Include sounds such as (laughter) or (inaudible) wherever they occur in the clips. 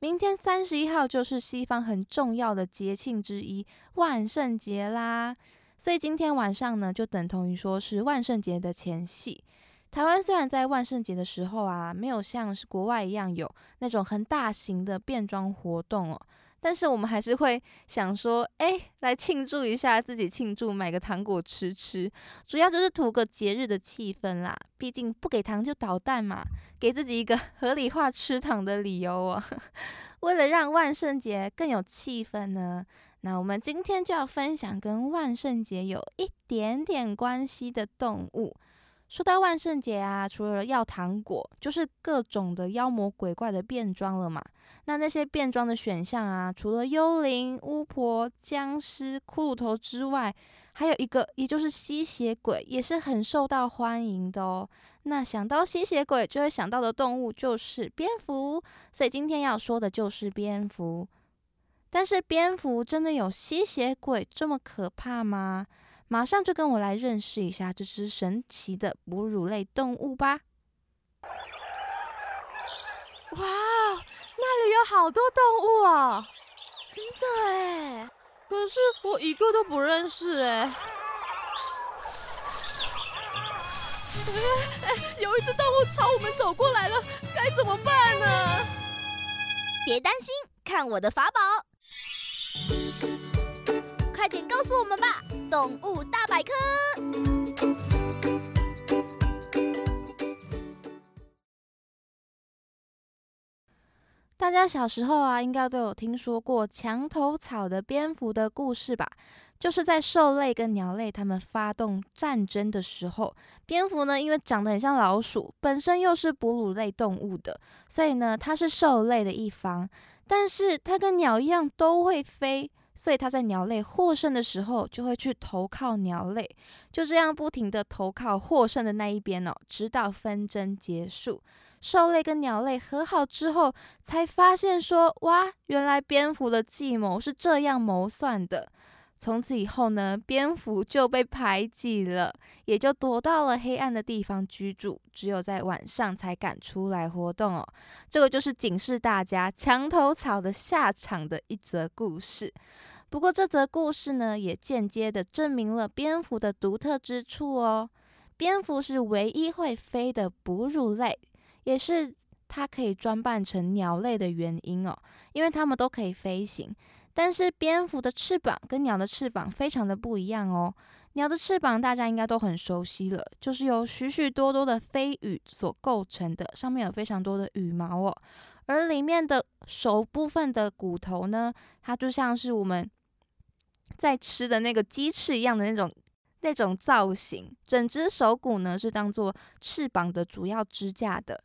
明天三十一号就是西方很重要的节庆之一——万圣节啦。所以今天晚上呢，就等同于说是万圣节的前戏。台湾虽然在万圣节的时候啊，没有像是国外一样有那种很大型的变装活动哦，但是我们还是会想说，哎，来庆祝一下，自己庆祝，买个糖果吃吃，主要就是图个节日的气氛啦。毕竟不给糖就捣蛋嘛，给自己一个 (laughs) 合理化吃糖的理由哦。(laughs) 为了让万圣节更有气氛呢。那我们今天就要分享跟万圣节有一点点关系的动物。说到万圣节啊，除了要糖果，就是各种的妖魔鬼怪的变装了嘛。那那些变装的选项啊，除了幽灵、巫婆、僵尸、骷髅头之外，还有一个，也就是吸血鬼，也是很受到欢迎的哦。那想到吸血鬼，就会想到的动物就是蝙蝠，所以今天要说的就是蝙蝠。但是蝙蝠真的有吸血鬼这么可怕吗？马上就跟我来认识一下这只神奇的哺乳类动物吧！哇，那里有好多动物哦，真的哎！可是我一个都不认识哎。哎哎，有一只动物朝我们走过来了，该怎么办呢？别担心，看我的法宝！快点告诉我们吧，动物大百科。大家小时候啊，应该都有听说过墙头草的蝙蝠的故事吧？就是在兽类跟鸟类它们发动战争的时候，蝙蝠呢，因为长得很像老鼠，本身又是哺乳类动物的，所以呢，它是兽类的一方。但是它跟鸟一样都会飞，所以它在鸟类获胜的时候就会去投靠鸟类，就这样不停的投靠获胜的那一边哦，直到纷争结束，兽类跟鸟类和好之后，才发现说哇，原来蝙蝠的计谋是这样谋算的。从此以后呢，蝙蝠就被排挤了，也就躲到了黑暗的地方居住，只有在晚上才敢出来活动哦。这个就是警示大家墙头草的下场的一则故事。不过这则故事呢，也间接的证明了蝙蝠的独特之处哦。蝙蝠是唯一会飞的哺乳类，也是它可以装扮成鸟类的原因哦，因为它们都可以飞行。但是蝙蝠的翅膀跟鸟的翅膀非常的不一样哦。鸟的翅膀大家应该都很熟悉了，就是由许许多多的飞羽所构成的，上面有非常多的羽毛哦。而里面的手部分的骨头呢，它就像是我们在吃的那个鸡翅一样的那种那种造型。整只手骨呢是当做翅膀的主要支架的。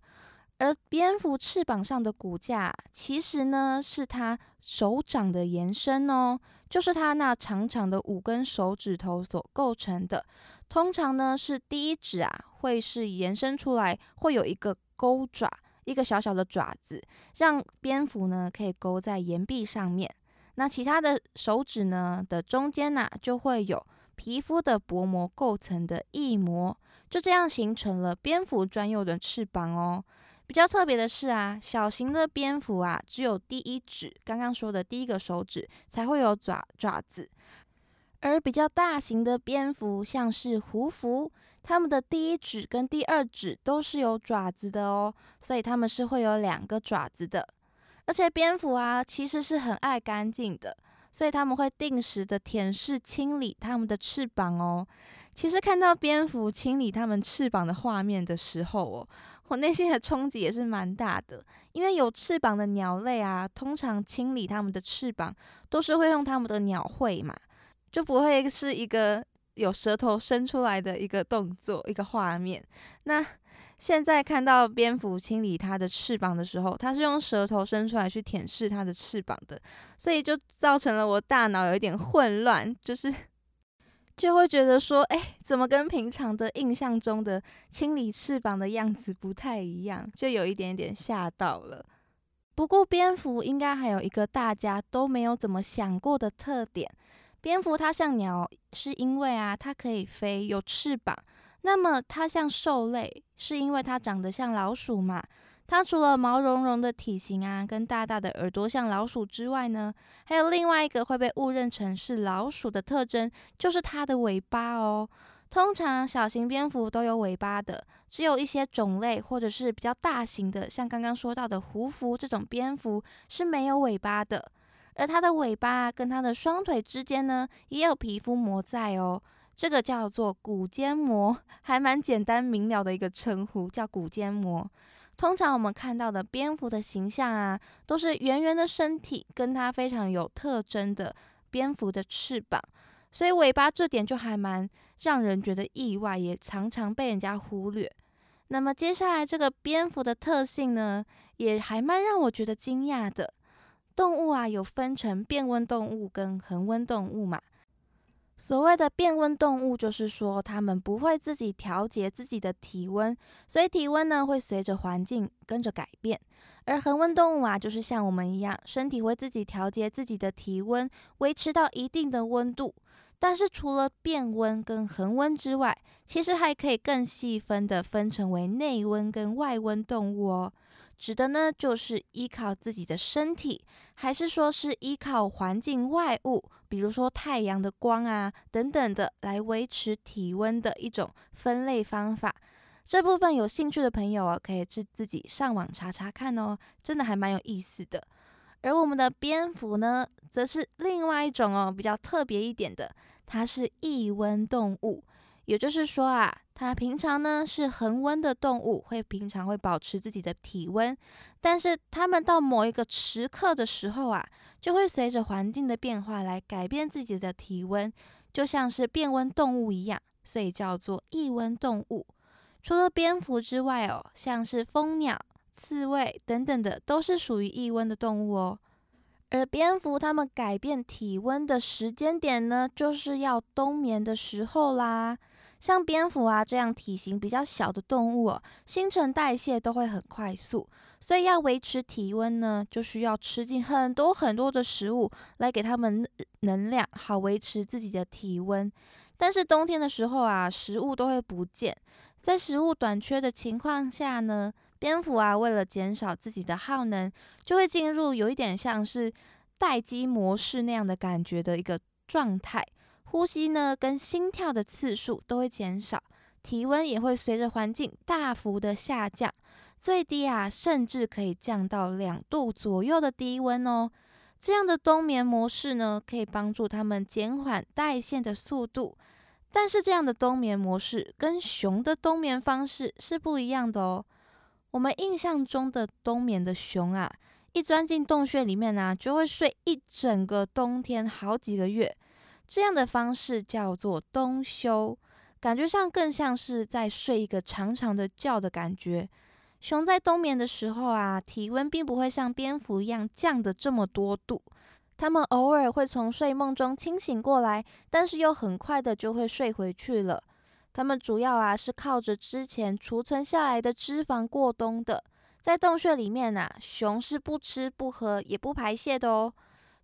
而蝙蝠翅膀上的骨架，其实呢是它手掌的延伸哦，就是它那长长的五根手指头所构成的。通常呢是第一指啊，会是延伸出来，会有一个钩爪，一个小小的爪子，让蝙蝠呢可以勾在岩壁上面。那其他的手指呢的中间呢，就会有皮肤的薄膜构成的翼膜，就这样形成了蝙蝠专用的翅膀哦。比较特别的是啊，小型的蝙蝠啊，只有第一指，刚刚说的第一个手指才会有爪爪子；而比较大型的蝙蝠，像是胡蝠，它们的第一指跟第二指都是有爪子的哦，所以它们是会有两个爪子的。而且蝙蝠啊，其实是很爱干净的，所以他们会定时的舔舐清理它们的翅膀哦。其实看到蝙蝠清理它们翅膀的画面的时候哦，我内心的冲击也是蛮大的，因为有翅膀的鸟类啊，通常清理它们的翅膀都是会用它们的鸟喙嘛，就不会是一个有舌头伸出来的一个动作一个画面。那现在看到蝙蝠清理它的翅膀的时候，它是用舌头伸出来去舔舐它的翅膀的，所以就造成了我大脑有一点混乱，就是就会觉得说，哎，怎么跟平常的印象中的清理翅膀的样子不太一样，就有一点点吓到了。不过蝙蝠应该还有一个大家都没有怎么想过的特点，蝙蝠它像鸟，是因为啊，它可以飞，有翅膀。那么它像兽类，是因为它长得像老鼠嘛？它除了毛茸茸的体型啊，跟大大的耳朵像老鼠之外呢，还有另外一个会被误认成是老鼠的特征，就是它的尾巴哦。通常小型蝙蝠都有尾巴的，只有一些种类或者是比较大型的，像刚刚说到的胡蝠这种蝙蝠是没有尾巴的。而它的尾巴跟它的双腿之间呢，也有皮肤膜在哦。这个叫做骨尖膜，还蛮简单明了的一个称呼，叫骨尖膜。通常我们看到的蝙蝠的形象啊，都是圆圆的身体，跟它非常有特征的蝙蝠的翅膀，所以尾巴这点就还蛮让人觉得意外，也常常被人家忽略。那么接下来这个蝙蝠的特性呢，也还蛮让我觉得惊讶的。动物啊，有分成变温动物跟恒温动物嘛。所谓的变温动物，就是说它们不会自己调节自己的体温，所以体温呢会随着环境跟着改变。而恒温动物啊，就是像我们一样，身体会自己调节自己的体温，维持到一定的温度。但是除了变温跟恒温之外，其实还可以更细分的分成为内温跟外温动物哦。指的呢，就是依靠自己的身体，还是说是依靠环境外物，比如说太阳的光啊等等的，来维持体温的一种分类方法。这部分有兴趣的朋友啊，可以自自己上网查查看哦，真的还蛮有意思的。而我们的蝙蝠呢，则是另外一种哦，比较特别一点的，它是异温动物。也就是说啊，它平常呢是恒温的动物，会平常会保持自己的体温，但是它们到某一个时刻的时候啊，就会随着环境的变化来改变自己的体温，就像是变温动物一样，所以叫做异温动物。除了蝙蝠之外哦，像是蜂鸟、刺猬等等的，都是属于异温的动物哦。而蝙蝠它们改变体温的时间点呢，就是要冬眠的时候啦。像蝙蝠啊这样体型比较小的动物，新陈代谢都会很快速，所以要维持体温呢，就需要吃进很多很多的食物来给它们能量，好维持自己的体温。但是冬天的时候啊，食物都会不见，在食物短缺的情况下呢，蝙蝠啊为了减少自己的耗能，就会进入有一点像是待机模式那样的感觉的一个状态。呼吸呢，跟心跳的次数都会减少，体温也会随着环境大幅的下降，最低啊，甚至可以降到两度左右的低温哦。这样的冬眠模式呢，可以帮助它们减缓代谢的速度。但是这样的冬眠模式跟熊的冬眠方式是不一样的哦。我们印象中的冬眠的熊啊，一钻进洞穴里面呢，就会睡一整个冬天，好几个月。这样的方式叫做冬休，感觉上更像是在睡一个长长的觉的感觉。熊在冬眠的时候啊，体温并不会像蝙蝠一样降的这么多度，它们偶尔会从睡梦中清醒过来，但是又很快的就会睡回去了。它们主要啊是靠着之前储存下来的脂肪过冬的。在洞穴里面啊，熊是不吃不喝也不排泄的哦。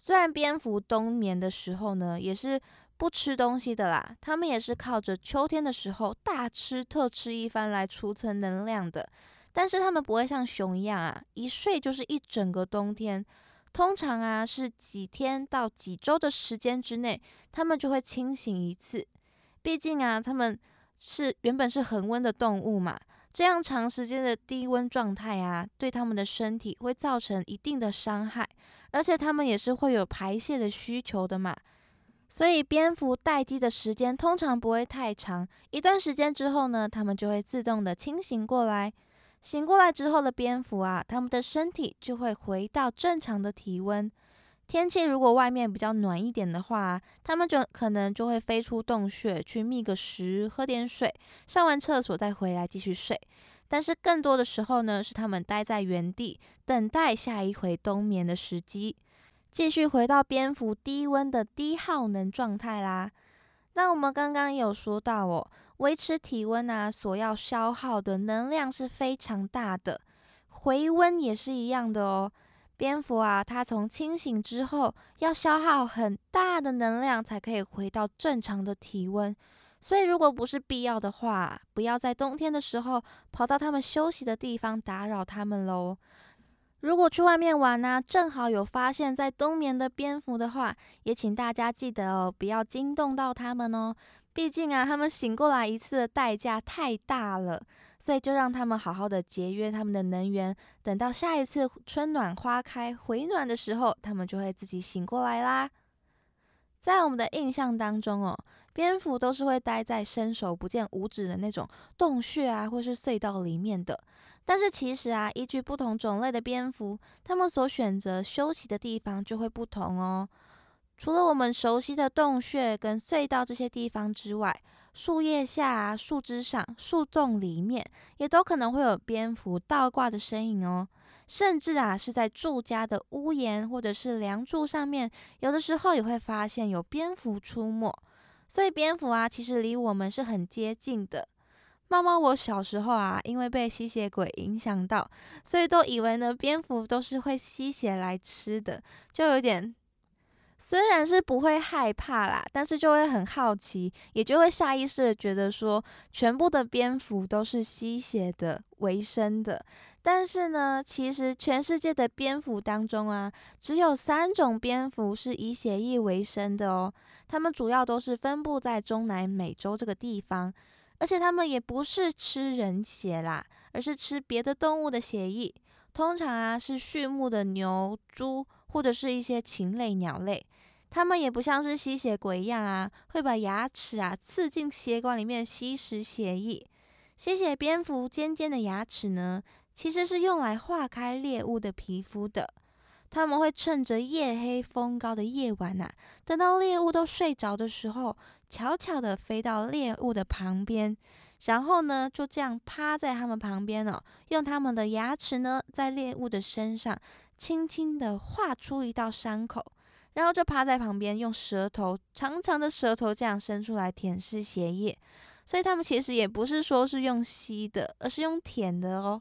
虽然蝙蝠冬眠的时候呢，也是不吃东西的啦，它们也是靠着秋天的时候大吃特吃一番来储存能量的。但是它们不会像熊一样啊，一睡就是一整个冬天。通常啊，是几天到几周的时间之内，它们就会清醒一次。毕竟啊，它们是原本是恒温的动物嘛，这样长时间的低温状态啊，对它们的身体会造成一定的伤害。而且它们也是会有排泄的需求的嘛。所以蝙蝠待机的时间通常不会太长，一段时间之后呢，它们就会自动的清醒过来。醒过来之后的蝙蝠啊，它们的身体就会回到正常的体温。天气如果外面比较暖一点的话，它们就可能就会飞出洞穴去觅个食，喝点水，上完厕所再回来继续睡。但是更多的时候呢，是它们待在原地，等待下一回冬眠的时机。继续回到蝙蝠低温的低耗能状态啦。那我们刚刚有说到哦，维持体温啊，所要消耗的能量是非常大的，回温也是一样的哦。蝙蝠啊，它从清醒之后要消耗很大的能量，才可以回到正常的体温。所以，如果不是必要的话，不要在冬天的时候跑到它们休息的地方打扰它们喽。如果去外面玩呢，正好有发现在冬眠的蝙蝠的话，也请大家记得哦，不要惊动到它们哦。毕竟啊，他们醒过来一次的代价太大了，所以就让他们好好的节约他们的能源，等到下一次春暖花开回暖的时候，他们就会自己醒过来啦。在我们的印象当中哦，蝙蝠都是会待在伸手不见五指的那种洞穴啊，或是隧道里面的。但是其实啊，依据不同种类的蝙蝠，它们所选择休息的地方就会不同哦。除了我们熟悉的洞穴跟隧道这些地方之外，树叶下、树枝上、树洞里面，也都可能会有蝙蝠倒挂的身影哦。甚至啊，是在住家的屋檐或者是梁柱上面，有的时候也会发现有蝙蝠出没。所以蝙蝠啊，其实离我们是很接近的。妈妈，我小时候啊，因为被吸血鬼影响到，所以都以为呢，蝙蝠都是会吸血来吃的，就有点，虽然是不会害怕啦，但是就会很好奇，也就会下意识的觉得说，全部的蝙蝠都是吸血的为生的。但是呢，其实全世界的蝙蝠当中啊，只有三种蝙蝠是以血液为生的哦，它们主要都是分布在中南美洲这个地方。而且它们也不是吃人血啦，而是吃别的动物的血液。通常啊是畜牧的牛、猪或者是一些禽类、鸟类。它们也不像是吸血鬼一样啊，会把牙齿啊刺进血管里面吸食血液。吸血蝙蝠尖尖的牙齿呢，其实是用来化开猎物的皮肤的。他们会趁着夜黑风高的夜晚呐，等到猎物都睡着的时候。悄悄地飞到猎物的旁边，然后呢，就这样趴在它们旁边哦，用它们的牙齿呢，在猎物的身上轻轻地划出一道伤口，然后就趴在旁边，用舌头长长的舌头这样伸出来舔舐血液。所以他们其实也不是说是用吸的，而是用舔的哦。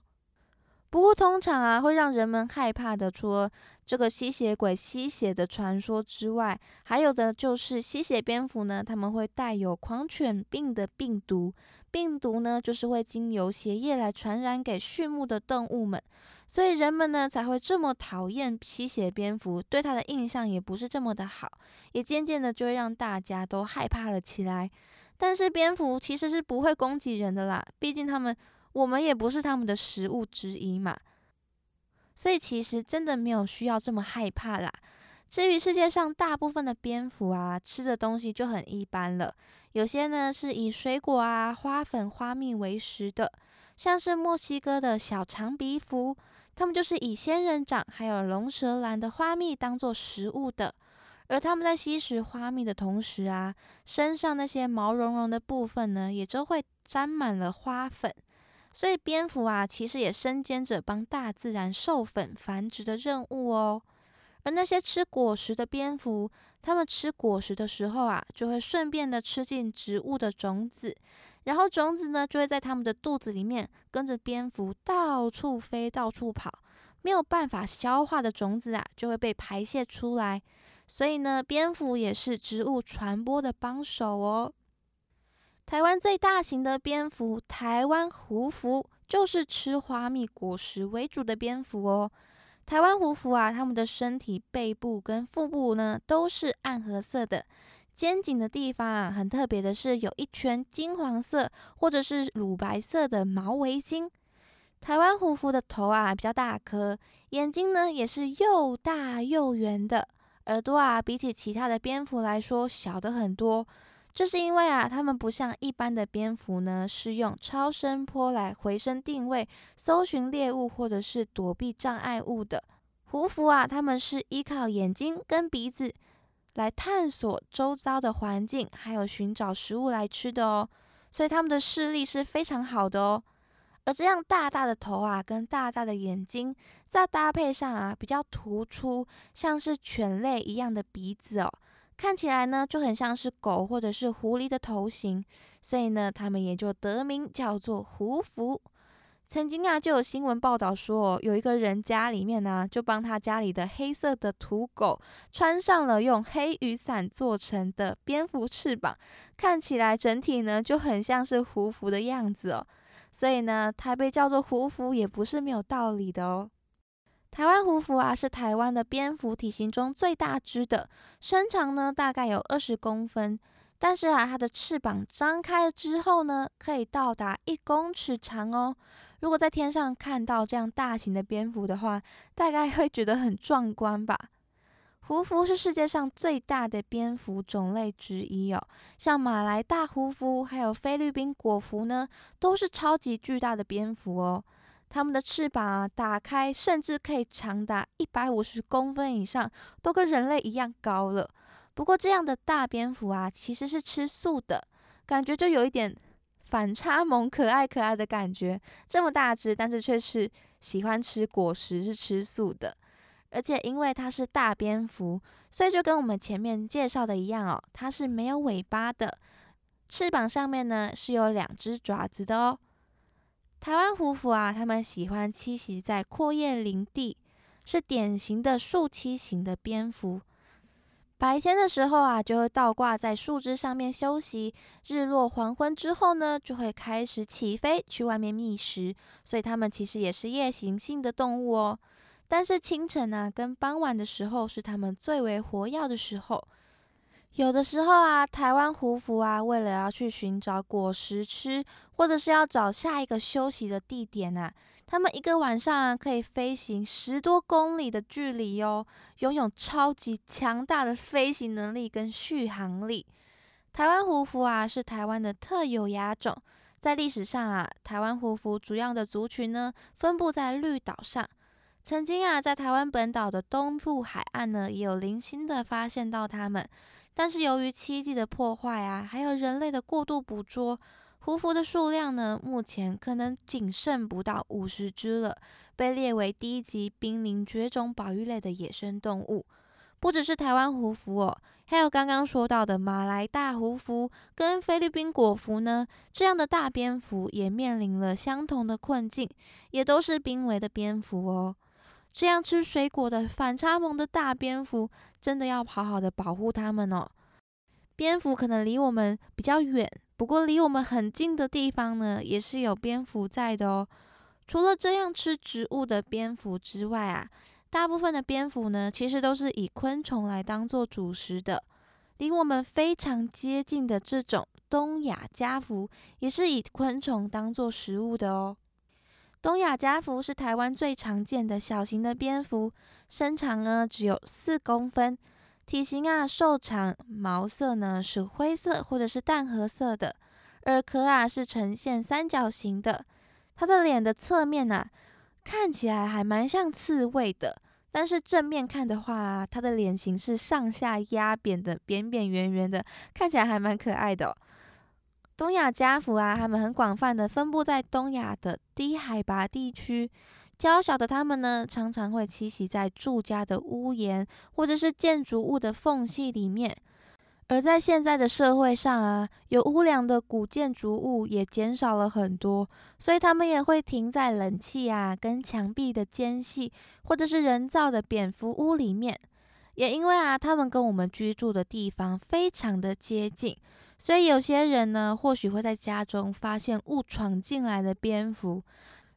不过通常啊，会让人们害怕的，除了这个吸血鬼吸血的传说之外，还有的就是吸血蝙蝠呢，他们会带有狂犬病的病毒，病毒呢就是会经由血液来传染给畜牧的动物们，所以人们呢才会这么讨厌吸血蝙蝠，对它的印象也不是这么的好，也渐渐的就会让大家都害怕了起来。但是蝙蝠其实是不会攻击人的啦，毕竟它们。我们也不是他们的食物之一嘛，所以其实真的没有需要这么害怕啦。至于世界上大部分的蝙蝠啊，吃的东西就很一般了。有些呢是以水果啊、花粉、花蜜为食的，像是墨西哥的小长鼻蝠，它们就是以仙人掌还有龙舌兰的花蜜当做食物的。而它们在吸食花蜜的同时啊，身上那些毛茸茸的部分呢，也就会沾满了花粉。所以蝙蝠啊，其实也身兼着帮大自然授粉繁殖的任务哦。而那些吃果实的蝙蝠，它们吃果实的时候啊，就会顺便的吃进植物的种子，然后种子呢，就会在它们的肚子里面跟着蝙蝠到处飞、到处跑。没有办法消化的种子啊，就会被排泄出来。所以呢，蝙蝠也是植物传播的帮手哦。台湾最大型的蝙蝠台湾胡蝠，就是吃花蜜果实为主的蝙蝠哦。台湾胡蝠啊，它们的身体背部跟腹部呢都是暗褐色的，肩颈的地方啊很特别的是有一圈金黄色或者是乳白色的毛围巾。台湾胡蝠的头啊比较大颗，眼睛呢也是又大又圆的，耳朵啊比起其他的蝙蝠来说小的很多。这是因为啊，它们不像一般的蝙蝠呢，是用超声波来回声定位、搜寻猎物或者是躲避障碍物的。胡蝠啊，它们是依靠眼睛跟鼻子来探索周遭的环境，还有寻找食物来吃的哦。所以它们的视力是非常好的哦。而这样大大的头啊，跟大大的眼睛，再搭配上啊比较突出，像是犬类一样的鼻子哦，看起来呢就很像是狗或者是狐狸的头型，所以呢，它们也就得名叫做胡蝠。曾经啊，就有新闻报道说，有一个人家里面呢，就帮他家里的黑色的土狗穿上了用黑雨伞做成的蝙蝠翅膀，看起来整体呢就很像是胡蝠的样子哦。所以呢，它被叫做胡蝠也不是没有道理的哦。台湾胡蝠啊，是台湾的蝙蝠体型中最大只的，身长呢大概有二十公分。但是啊，它的翅膀张开之后呢，可以到达一公尺长哦。如果在天上看到这样大型的蝙蝠的话，大概会觉得很壮观吧。胡蝠是世界上最大的蝙蝠种类之一哦，像马来大胡蝠还有菲律宾果蝠呢，都是超级巨大的蝙蝠哦。它们的翅膀啊打开，甚至可以长达一百五十公分以上，都跟人类一样高了。不过这样的大蝙蝠啊，其实是吃素的，感觉就有一点反差萌、可爱可爱的感觉。这么大只，但是却是喜欢吃果实，是吃素的。而且因为它是大蝙蝠，所以就跟我们前面介绍的一样哦，它是没有尾巴的，翅膀上面呢是有两只爪子的哦。台湾胡蝠啊，它们喜欢栖息在阔叶林地，是典型的树栖型的蝙蝠。白天的时候啊，就会倒挂在树枝上面休息；日落黄昏之后呢，就会开始起飞去外面觅食。所以它们其实也是夜行性的动物哦。但是清晨啊，跟傍晚的时候是它们最为活跃的时候。有的时候啊，台湾胡蝠啊，为了要去寻找果实吃，或者是要找下一个休息的地点啊，它们一个晚上啊，可以飞行十多公里的距离哦，拥有超级强大的飞行能力跟续航力。台湾胡蝠啊，是台湾的特有亚种，在历史上啊，台湾胡蝠主要的族群呢，分布在绿岛上。曾经啊，在台湾本岛的东部海岸呢，也有零星的发现到它们。但是由于栖地的破坏啊，还有人类的过度捕捉，胡蝠的数量呢，目前可能仅剩不到五十只了，被列为低级濒临绝种保育类的野生动物。不只是台湾胡蝠哦，还有刚刚说到的马来大胡蝠跟菲律宾果蝠呢，这样的大蝙蝠也面临了相同的困境，也都是濒危的蝙蝠哦。这样吃水果的反差萌的大蝙蝠，真的要好好的保护它们哦。蝙蝠可能离我们比较远，不过离我们很近的地方呢，也是有蝙蝠在的哦。除了这样吃植物的蝙蝠之外啊，大部分的蝙蝠呢，其实都是以昆虫来当做主食的。离我们非常接近的这种东亚家蝠，也是以昆虫当做食物的哦。东亚家蝠是台湾最常见的小型的蝙蝠，身长呢只有四公分，体型啊瘦长，毛色呢是灰色或者是淡褐色的，耳壳啊是呈现三角形的，它的脸的侧面啊看起来还蛮像刺猬的，但是正面看的话，它的脸型是上下压扁的，扁扁圆圆的，看起来还蛮可爱的。东亚家蝠啊，它们很广泛的分布在东亚的低海拔地区。娇小的它们呢，常常会栖息在住家的屋檐或者是建筑物的缝隙里面。而在现在的社会上啊，有屋梁的古建筑物也减少了很多，所以它们也会停在冷气啊跟墙壁的间隙，或者是人造的蝙蝠屋里面。也因为啊，它们跟我们居住的地方非常的接近。所以有些人呢，或许会在家中发现误闯进来的蝙蝠。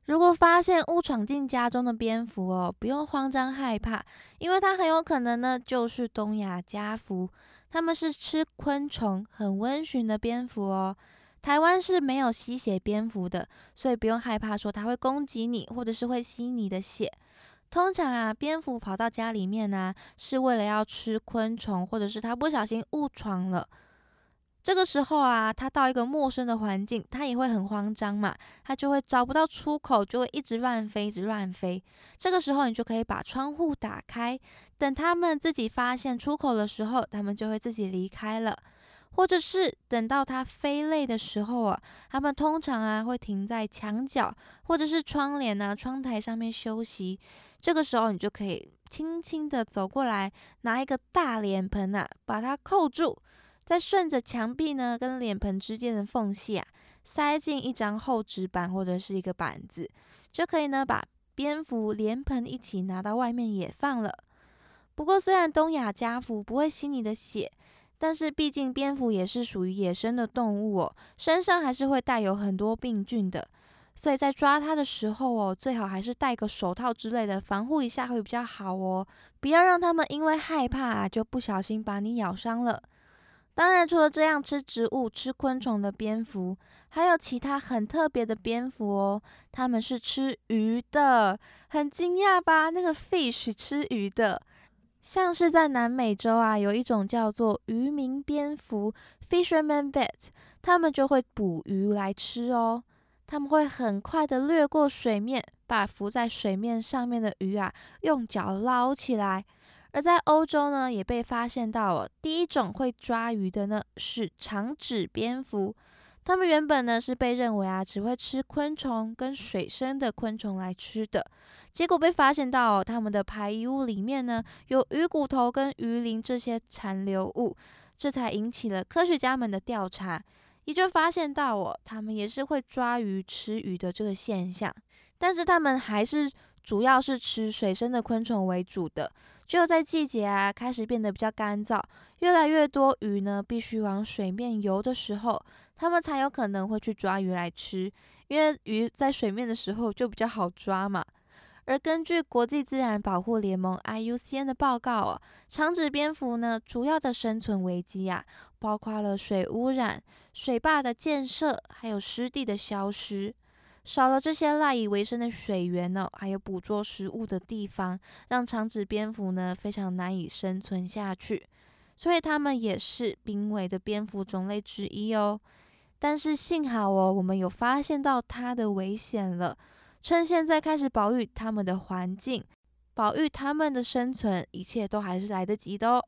如果发现误闯进家中的蝙蝠哦，不用慌张害怕，因为它很有可能呢就是东亚家蝠。它们是吃昆虫、很温驯的蝙蝠哦。台湾是没有吸血蝙蝠的，所以不用害怕说它会攻击你，或者是会吸你的血。通常啊，蝙蝠跑到家里面呢，是为了要吃昆虫，或者是它不小心误闯了。这个时候啊，它到一个陌生的环境，它也会很慌张嘛，它就会找不到出口，就会一直乱飞，一直乱飞。这个时候，你就可以把窗户打开，等它们自己发现出口的时候，它们就会自己离开了。或者是等到它飞累的时候啊，它们通常啊会停在墙角或者是窗帘啊、窗台上面休息。这个时候，你就可以轻轻的走过来，拿一个大脸盆啊，把它扣住。再顺着墙壁呢，跟脸盆之间的缝隙啊，塞进一张厚纸板或者是一个板子，就可以呢把蝙蝠连盆一起拿到外面野放了。不过，虽然东亚家蝠不会吸你的血，但是毕竟蝙蝠也是属于野生的动物哦，身上还是会带有很多病菌的，所以在抓它的时候哦，最好还是戴个手套之类的防护一下会比较好哦，不要让它们因为害怕啊就不小心把你咬伤了。当然，除了这样吃植物、吃昆虫的蝙蝠，还有其他很特别的蝙蝠哦。它们是吃鱼的，很惊讶吧？那个 fish 吃鱼的，像是在南美洲啊，有一种叫做渔民蝙蝠 （fisherman bat），它们就会捕鱼来吃哦。他们会很快的掠过水面，把浮在水面上面的鱼啊，用脚捞起来。而在欧洲呢，也被发现到哦，第一种会抓鱼的呢是长指蝙蝠。它们原本呢是被认为啊只会吃昆虫跟水生的昆虫来吃的，结果被发现到哦，它们的排遗物里面呢有鱼骨头跟鱼鳞这些残留物，这才引起了科学家们的调查，也就发现到哦，它们也是会抓鱼吃鱼的这个现象，但是它们还是主要是吃水生的昆虫为主的。只有在季节啊开始变得比较干燥，越来越多鱼呢必须往水面游的时候，它们才有可能会去抓鱼来吃，因为鱼在水面的时候就比较好抓嘛。而根据国际自然保护联盟 IUCN 的报告哦，长指蝙蝠呢主要的生存危机啊，包括了水污染、水坝的建设，还有湿地的消失。少了这些赖以为生的水源呢，还有捕捉食物的地方，让长指蝙蝠呢非常难以生存下去。所以它们也是濒危的蝙蝠种类之一哦。但是幸好哦，我们有发现到它的危险了，趁现在开始保育它们的环境，保育它们的生存，一切都还是来得及的哦。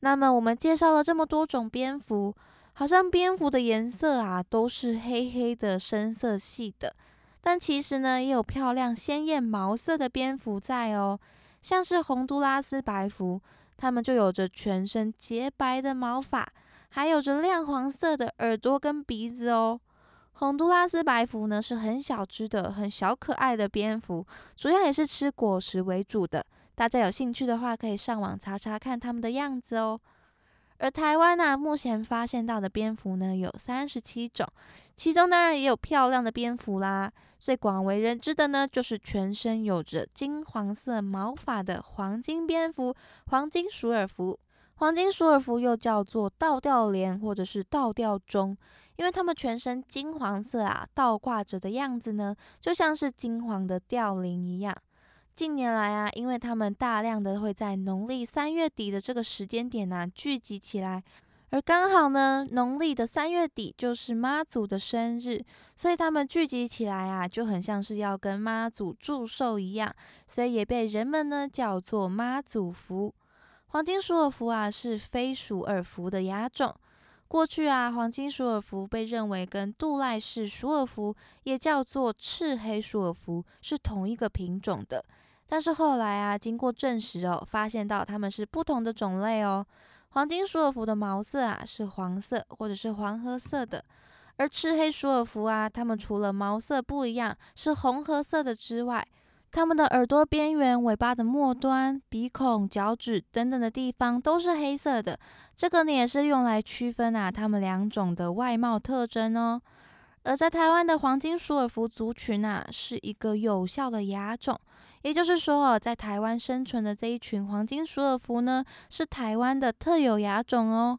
那么我们介绍了这么多种蝙蝠。好像蝙蝠的颜色啊都是黑黑的深色系的，但其实呢也有漂亮鲜艳毛色的蝙蝠在哦，像是洪都拉斯白蝠，它们就有着全身洁白的毛发，还有着亮黄色的耳朵跟鼻子哦。洪都拉斯白蝠呢是很小只的、很小可爱的蝙蝠，主要也是吃果实为主的。大家有兴趣的话，可以上网查查看它们的样子哦。而台湾呢，目前发现到的蝙蝠呢有三十七种，其中当然也有漂亮的蝙蝠啦。最广为人知的呢，就是全身有着金黄色毛发的黄金蝙蝠——黄金鼠耳蝠。黄金鼠耳蝠又叫做倒吊莲或者是倒吊钟，因为它们全身金黄色啊，倒挂着的样子呢，就像是金黄的吊铃一样。近年来啊，因为他们大量的会在农历三月底的这个时间点呢聚集起来，而刚好呢，农历的三月底就是妈祖的生日，所以他们聚集起来啊，就很像是要跟妈祖祝寿一样，所以也被人们呢叫做妈祖福。黄金鼠耳蝠啊是飞鼠耳蝠的亚种，过去啊，黄金鼠耳蝠被认为跟杜赖氏鼠耳蝠，也叫做赤黑鼠耳蝠是同一个品种的。但是后来啊，经过证实哦，发现到它们是不同的种类哦。黄金鼠耳蝠的毛色啊是黄色或者是黄褐色的，而赤黑鼠耳蝠啊，它们除了毛色不一样是红褐色的之外，它们的耳朵边缘、尾巴的末端、鼻孔、脚趾等等的地方都是黑色的。这个呢也是用来区分啊它们两种的外貌特征哦。而在台湾的黄金鼠耳蝠族群啊，是一个有效的亚种。也就是说哦，在台湾生存的这一群黄金鼠耳蝠呢，是台湾的特有亚种哦。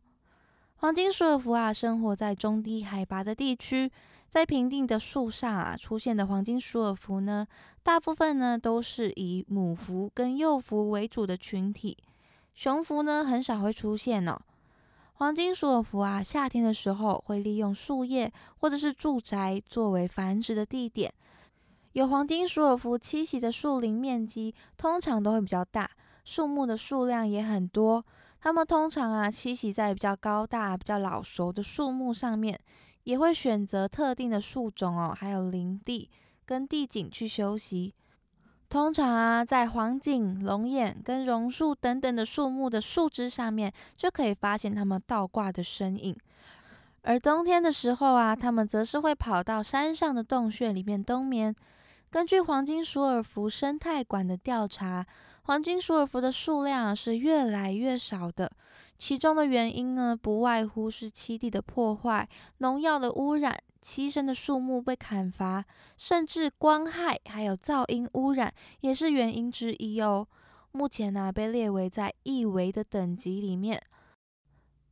黄金鼠耳蝠啊，生活在中低海拔的地区，在平地的树上啊出现的黄金鼠耳蝠呢，大部分呢都是以母蝠跟幼蝠为主的群体，雄蝠呢很少会出现哦。黄金鼠耳蝠啊，夏天的时候会利用树叶或者是住宅作为繁殖的地点。有黄金鼠耳蝠栖息的树林面积通常都会比较大，树木的数量也很多。它们通常啊栖息在比较高大、比较老熟的树木上面，也会选择特定的树种哦，还有林地跟地景去休息。通常啊，在黄锦、龙眼跟榕树等等的树木的树枝上面，就可以发现它们倒挂的身影。而冬天的时候啊，它们则是会跑到山上的洞穴里面冬眠。根据黄金鼠耳蝠生态馆的调查，黄金鼠耳蝠的数量啊是越来越少的。其中的原因呢，不外乎是栖地的破坏、农药的污染。栖身的树木被砍伐，甚至光害，还有噪音污染，也是原因之一哦。目前呢，被列为在易危的等级里面。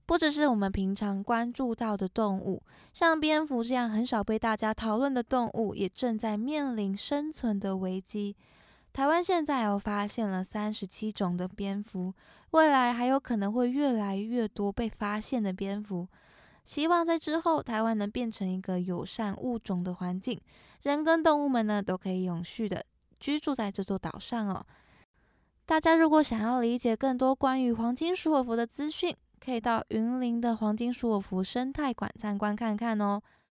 不只是我们平常关注到的动物，像蝙蝠这样很少被大家讨论的动物，也正在面临生存的危机。台湾现在有发现了三十七种的蝙蝠，未来还有可能会越来越多被发现的蝙蝠。希望在之后，台湾能变成一个友善物种的环境，人跟动物们呢都可以永续的居住在这座岛上哦。大家如果想要理解更多关于黄金鼠耳蝠的资讯，可以到云林的黄金鼠尾蝠生态馆参观看看哦。